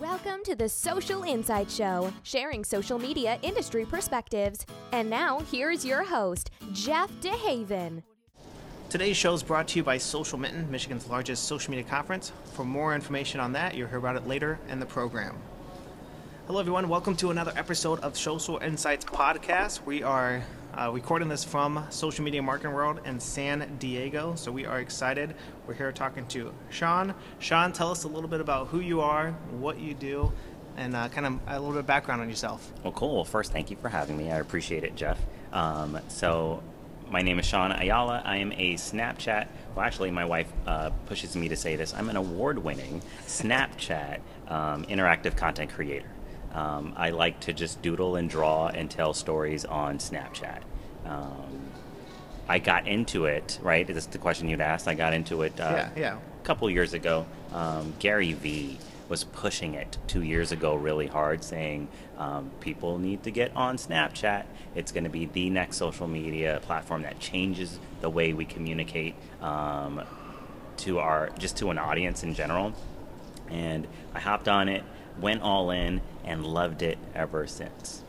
Welcome to the Social Insight Show, sharing social media industry perspectives. And now, here's your host, Jeff DeHaven. Today's show is brought to you by Social Mitten, Michigan's largest social media conference. For more information on that, you'll hear about it later in the program. Hello, everyone. Welcome to another episode of Social Insights Podcast. We are uh, recording this from Social Media Marketing World in San Diego, so we are excited. We're here talking to Sean. Sean, tell us a little bit about who you are, what you do, and uh, kind of a little bit of background on yourself. Well, cool. Well, first, thank you for having me. I appreciate it, Jeff. Um, so, my name is Sean Ayala. I am a Snapchat. Well, actually, my wife uh, pushes me to say this. I'm an award-winning Snapchat um, interactive content creator. Um, I like to just doodle and draw and tell stories on Snapchat. Um, I got into it, right? Is This is the question you'd asked. I got into it uh, yeah, yeah. a couple years ago. Um, Gary Vee was pushing it two years ago really hard, saying um, people need to get on Snapchat. It's going to be the next social media platform that changes the way we communicate um, to our just to an audience in general. And I hopped on it, went all in, and loved it ever since.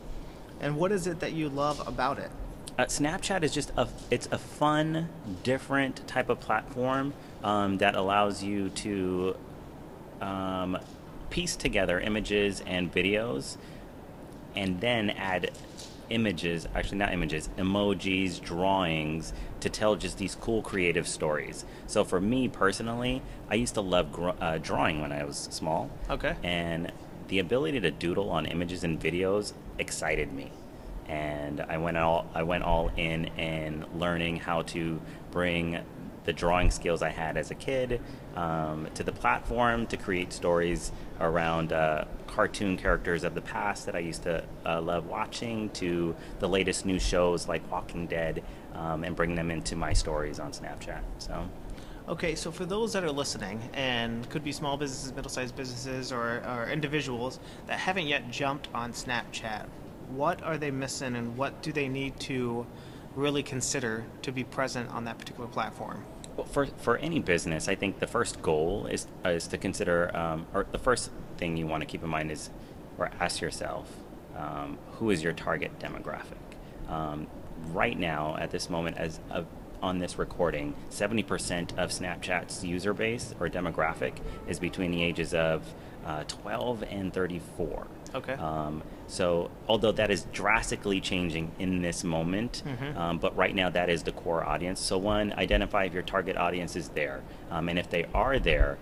And what is it that you love about it? Uh, Snapchat is just a it's a fun, different type of platform um, that allows you to um, piece together images and videos, and then add images actually not images emojis drawings to tell just these cool creative stories. So for me personally i used to love gr- uh, drawing when i was small. Okay. and the ability to doodle on images and videos excited me and I went all I went all in and learning how to bring the drawing skills I had as a kid um, to the platform to create stories around uh, cartoon characters of the past that I used to uh, love watching to the latest new shows like Walking Dead um, and bring them into my stories on Snapchat. So. Okay, so for those that are listening, and could be small businesses, middle sized businesses, or, or individuals that haven't yet jumped on Snapchat, what are they missing and what do they need to really consider to be present on that particular platform? Well, for, for any business, I think the first goal is, is to consider, um, or the first thing you want to keep in mind is, or ask yourself, um, who is your target demographic? Um, right now, at this moment, as of, on this recording, 70% of Snapchat's user base or demographic is between the ages of uh, 12 and 34. Okay. Um, so, although that is drastically changing in this moment, Mhm. um, but right now that is the core audience. So, one, identify if your target audience is there. Um, and if they are there,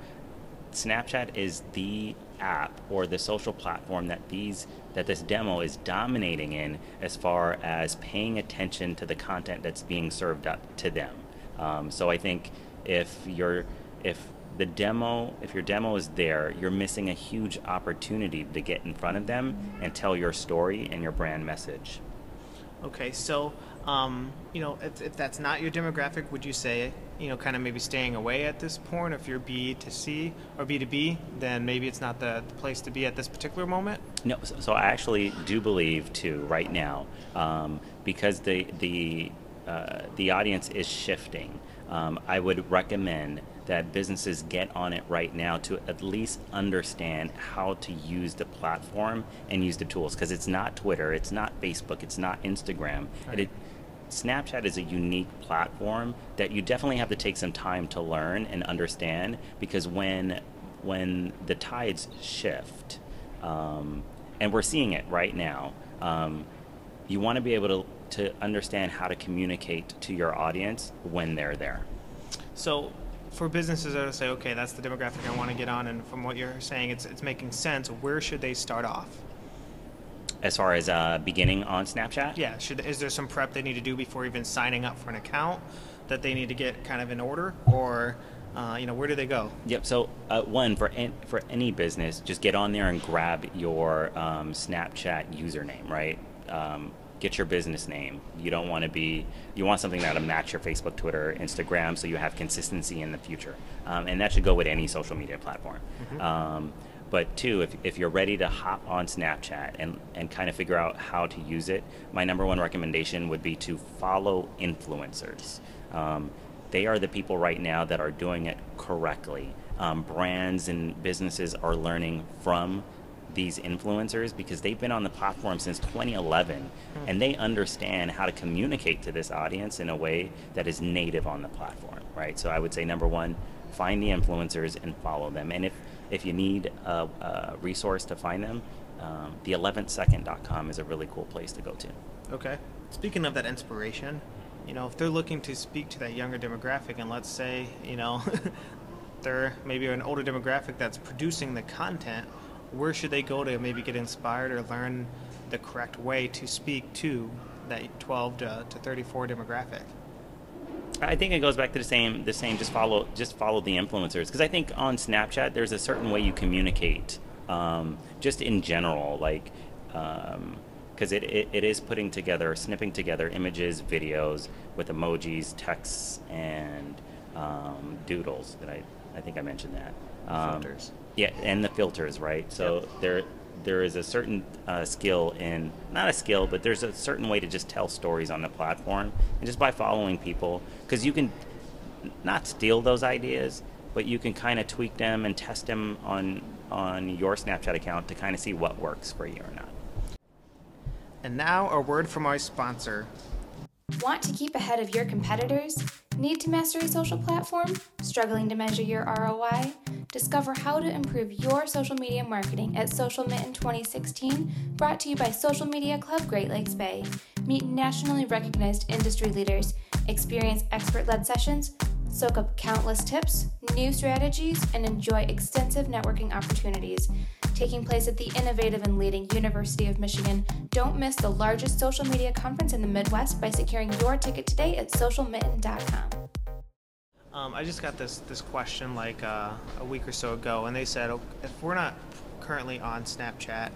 Snapchat is the app or the social platform that these that this demo is dominating in as far as paying attention to the content that's being served up to them. Um, so I think if you're if the demo if your demo is there, you're missing a huge opportunity to get in front of them and tell your story and your brand message. Okay, so um, you know, if, if that's not your demographic, would you say you know, kind of maybe staying away at this point? If you're B to C or B to B, then maybe it's not the, the place to be at this particular moment. No, so, so I actually do believe too right now um, because the the uh, the audience is shifting. Um, I would recommend that businesses get on it right now to at least understand how to use the platform and use the tools because it's not Twitter, it's not Facebook, it's not Instagram. Right. It, Snapchat is a unique platform that you definitely have to take some time to learn and understand because when when the tides shift, um, and we're seeing it right now, um, you want to be able to to understand how to communicate to your audience when they're there. So, for businesses that say, okay, that's the demographic I want to get on, and from what you're saying, it's it's making sense. Where should they start off? As far as uh, beginning on Snapchat, Yeah, should is there some prep they need to do before even signing up for an account that they need to get kind of in order, or uh, you know, where do they go? Yep. So uh, one for an, for any business, just get on there and grab your um, Snapchat username. Right. Um, get your business name. You don't want to be. You want something that'll match your Facebook, Twitter, Instagram, so you have consistency in the future. Um, and that should go with any social media platform. Um, but two, if, if you're ready to hop on Snapchat and, and kind of figure out how to use it, my number one recommendation would be to follow influencers. Um, they are the people right now that are doing it correctly. Um, brands and businesses are learning from these influencers because they've been on the platform since 2011 and they understand how to communicate to this audience in a way that is native on the platform, right? So I would say number one, find the influencers and follow them. And if, if you need a, a resource to find them, um, the 11thsecond.com is a really cool place to go to. Okay. Speaking of that inspiration, you know, if they're looking to speak to that younger demographic, and let's say, you know, they're maybe an older demographic that's producing the content, where should they go to maybe get inspired or learn the correct way to speak to that 12 to, to 34 demographic? I think it goes back to the same, the same. Just follow, just follow the influencers, because I think on Snapchat there's a certain way you communicate, um, just in general, like, because um, it, it, it is putting together, snipping together images, videos with emojis, texts, and um, doodles. That I, I think I mentioned that. Um, filters. Yeah, and the filters, right? So yep. there there is a certain uh, skill in not a skill, but there's a certain way to just tell stories on the platform, and just by following people, because you can not steal those ideas, but you can kind of tweak them and test them on on your Snapchat account to kind of see what works for you or not. And now a word from our sponsor. Want to keep ahead of your competitors? Need to master a social platform? Struggling to measure your ROI? Discover how to improve your social media marketing at Social Mitten 2016, brought to you by Social Media Club Great Lakes Bay. Meet nationally recognized industry leaders, experience expert led sessions, soak up countless tips, new strategies, and enjoy extensive networking opportunities. Taking place at the innovative and leading University of Michigan, don't miss the largest social media conference in the Midwest by securing your ticket today at socialmitten.com. Um, I just got this this question like uh, a week or so ago, and they said if we're not currently on Snapchat,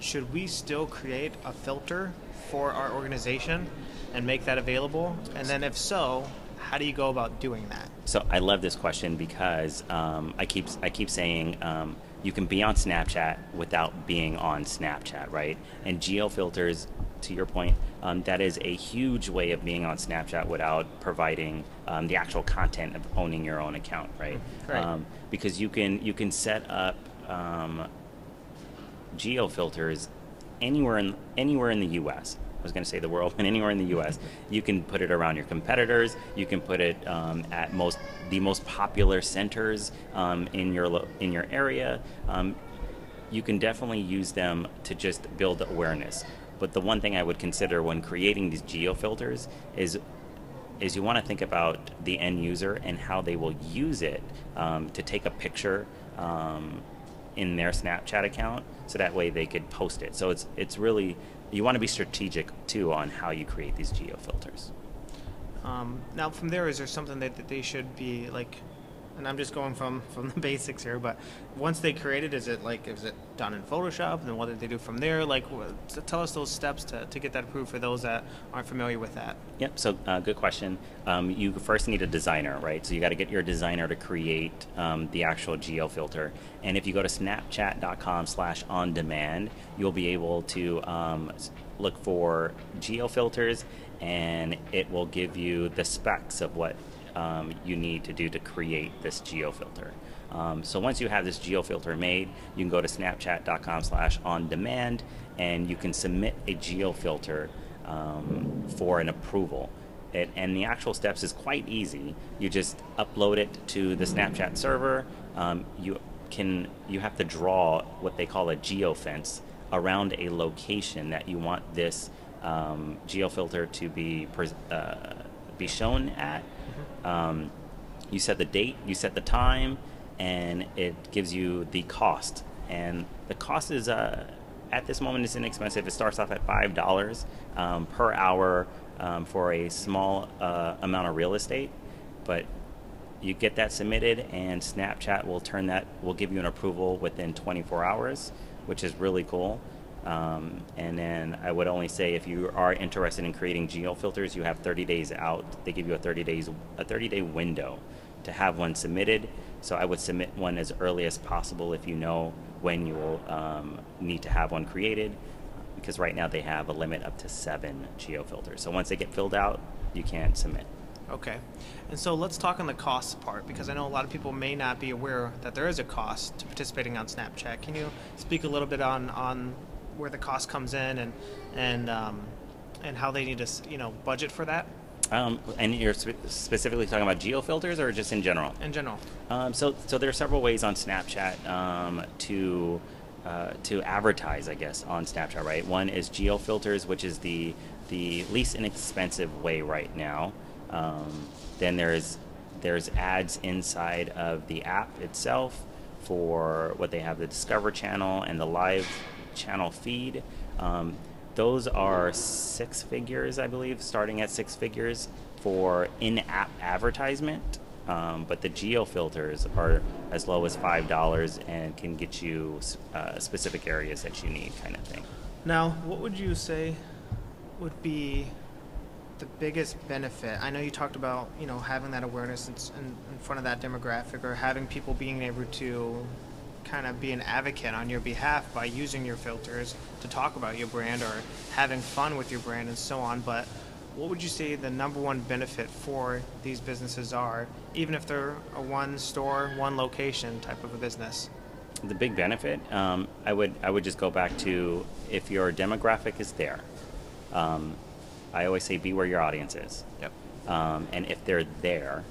should we still create a filter for our organization and make that available? And then if so, how do you go about doing that? So I love this question because um, I keep I keep saying. Um, you can be on Snapchat without being on Snapchat, right? And geo filters to your point, um, that is a huge way of being on Snapchat without providing um, the actual content of owning your own account, right? right. Um, because you can you can set up um, geo filters anywhere in anywhere in the U.S. I was going to say the world, but anywhere in the U.S. You can put it around your competitors. You can put it um, at most the most popular centers um, in your in your area. Um, you can definitely use them to just build awareness. But the one thing I would consider when creating these geo filters is is you want to think about the end user and how they will use it um, to take a picture um, in their Snapchat account, so that way they could post it. So it's it's really you want to be strategic too on how you create these geo filters. Um, now, from there, is there something that, that they should be like and I'm just going from from the basics here. But once they create it, is it like is it done in Photoshop? And then what did they do from there? Like, tell us those steps to, to get that approved for those that aren't familiar with that. Yep. So uh, good question. Um, you first need a designer, right? So you got to get your designer to create um, the actual geo filter. And if you go to Snapchat.com/slash on demand, you'll be able to um, look for geo filters, and it will give you the specs of what um, you need to do to create this geofilter. Um, so once you have this geofilter made, you can go to snapchat.com slash on demand and you can submit a geofilter um, for an approval. It, and the actual steps is quite easy. You just upload it to the Snapchat server. Um, you can you have to draw what they call a geofence around a location that you want this um, geofilter to be uh, be shown at. Um, you set the date, you set the time, and it gives you the cost. And the cost is uh, at this moment is inexpensive. It starts off at five dollars um, per hour um, for a small uh, amount of real estate, but you get that submitted, and Snapchat will turn that will give you an approval within 24 hours, which is really cool. Um, and then I would only say if you are interested in creating geo filters, you have 30 days out. They give you a 30 days a 30 day window to have one submitted. So I would submit one as early as possible if you know when you will um, need to have one created, because right now they have a limit up to seven geo filters. So once they get filled out, you can't submit. Okay. And so let's talk on the cost part because I know a lot of people may not be aware that there is a cost to participating on Snapchat. Can you speak a little bit on, on where the cost comes in and and um, and how they need to you know budget for that? Um, and you're spe- specifically talking about geo filters or just in general? In general. Um, so, so there are several ways on Snapchat um, to uh, to advertise, I guess, on Snapchat. Right. One is geo filters, which is the the least inexpensive way right now. Um, then there's there's ads inside of the app itself for what they have the Discover channel and the live channel feed. Um, those are six figures, I believe, starting at six figures for in-app advertisement. Um, but the geo filters are as low as five dollars and can get you uh, specific areas that you need, kind of thing. Now, what would you say would be the biggest benefit? I know you talked about you know having that awareness in, in, in front of that demographic, or having people being able to kind of be an advocate on your behalf by using your filters to talk about your brand or having fun with your brand and so on. But what would you say the number one benefit for these businesses are, even if they're a one store, one location type of a business? The big benefit, um, I would I would just go back to if your demographic is there. Um, I always say be where your audience is. Yep. Um, and if they're there,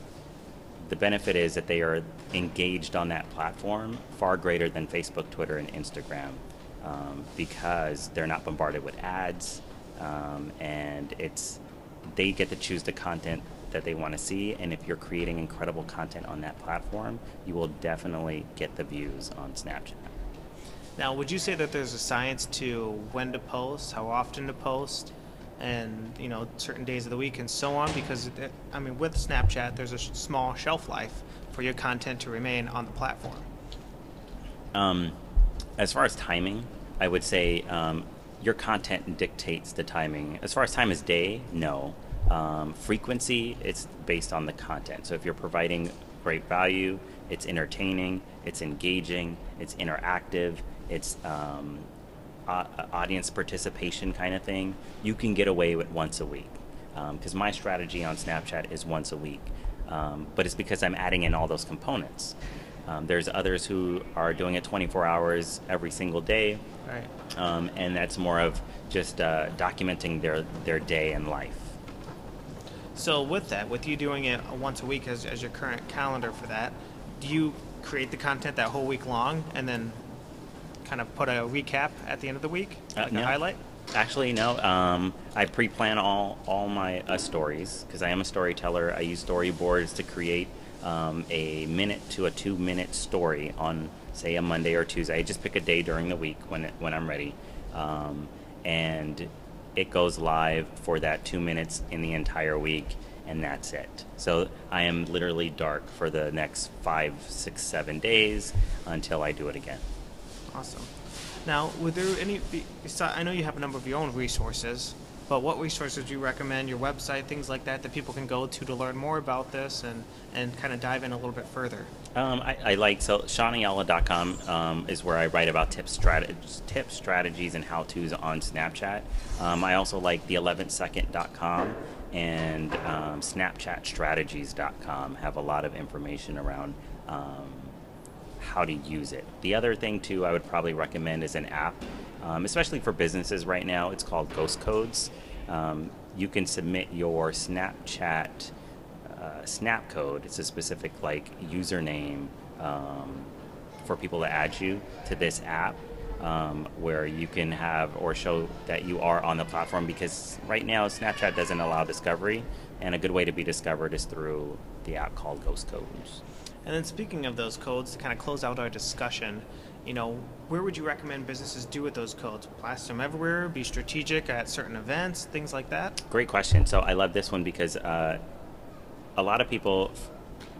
the benefit is that they are engaged on that platform far greater than Facebook, Twitter, and Instagram um, because they're not bombarded with ads um, and it's they get to choose the content that they want to see and if you're creating incredible content on that platform you will definitely get the views on snapchat. Now would you say that there's a science to when to post how often to post and you know certain days of the week and so on because it, I mean with Snapchat there's a sh- small shelf life for your content to remain on the platform. Um, as far as timing, I would say um, your content dictates the timing. As far as time is day, no. Um, frequency, it's based on the content. So if you're providing great value, it's entertaining, it's engaging, it's interactive, it's um, uh, audience participation kind of thing, you can get away with once a week. Because um, my strategy on Snapchat is once a week, um, but it's because I'm adding in all those components. Um, there's others who are doing it 24 hours every single day, right. Um, and that's more of just uh, documenting their their day and life. So with that, with you doing it once a week as, as your current calendar for that, do you create the content that whole week long and then kind of put a recap at the end of the week, uh, like no. a highlight? Actually, no. Um, I pre-plan all all my uh, stories because I am a storyteller. I use storyboards to create um, a minute to a two-minute story on, say, a Monday or Tuesday. I just pick a day during the week when it, when I'm ready, um, and it goes live for that two minutes in the entire week, and that's it. So I am literally dark for the next five, six, seven days until I do it again. Awesome. Now, would there any? I know you have a number of your own resources, but what resources do you recommend? Your website, things like that, that people can go to to learn more about this and and kind of dive in a little bit further. Um, I, I, like so SeanAyala.com um, is where I write about tips, strat- tips, strategies, and how-tos on Snapchat. Um, I also like the 11second.com and um, SnapchatStrategies.com have a lot of information around um, how to use it. The other thing too, I would probably recommend is an app, um, especially for businesses right now. It's called Ghost Codes. Um, you can submit your Snapchat uh, snap code. It's a specific like username um, for people to add you to this app. Um, where you can have or show that you are on the platform because right now Snapchat doesn't allow discovery, and a good way to be discovered is through the app called Ghost Codes. And then speaking of those codes, to kind of close out our discussion, you know, where would you recommend businesses do with those codes? Blast them everywhere, be strategic at certain events, things like that? Great question. So I love this one because uh, a lot of people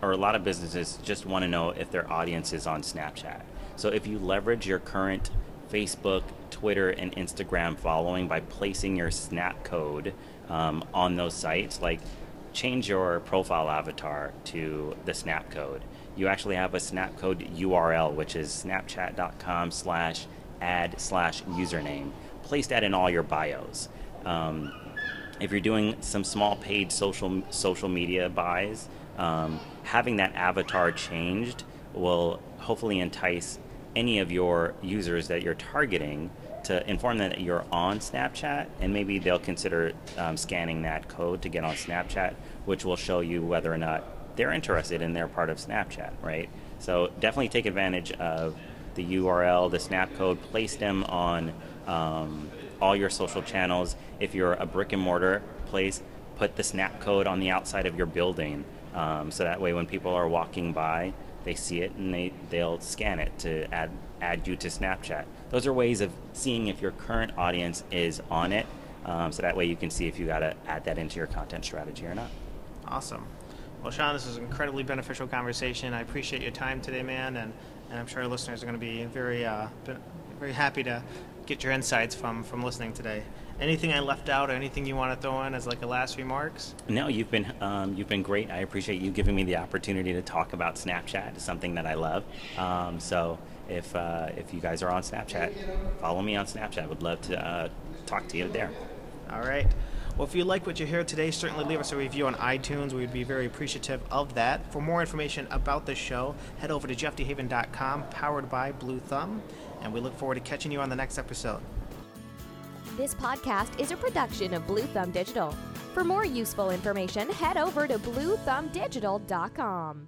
or a lot of businesses just want to know if their audience is on Snapchat. So if you leverage your current Facebook, Twitter, and Instagram following by placing your Snap code um, on those sites, like change your profile avatar to the Snap code you actually have a snapcode URL, which is snapchat.com slash ad slash username. Place that in all your bios. Um, if you're doing some small paid social social media buys, um, having that avatar changed will hopefully entice any of your users that you're targeting to inform them that you're on Snapchat, and maybe they'll consider um, scanning that code to get on Snapchat, which will show you whether or not they're interested in their part of Snapchat, right? So definitely take advantage of the URL, the snap code, place them on um, all your social channels. If you're a brick and mortar place, put the snap code on the outside of your building um, so that way when people are walking by, they see it and they, they'll scan it to add, add you to Snapchat. Those are ways of seeing if your current audience is on it. Um, so that way you can see if you got to add that into your content strategy or not. Awesome. Well, Sean, this is an incredibly beneficial conversation. I appreciate your time today, man, and, and I'm sure our listeners are going to be very, uh, very happy to get your insights from, from listening today. Anything I left out, or anything you want to throw in as like a last remarks? No, you've been um, you've been great. I appreciate you giving me the opportunity to talk about Snapchat. It's something that I love. Um, so if uh, if you guys are on Snapchat, follow me on Snapchat. Would love to uh, talk to you there. All right. Well, if you like what you hear today, certainly leave us a review on iTunes. We would be very appreciative of that. For more information about the show, head over to jeffdehaven.com, powered by Blue Thumb, and we look forward to catching you on the next episode. This podcast is a production of Blue Thumb Digital. For more useful information, head over to bluethumbdigital.com.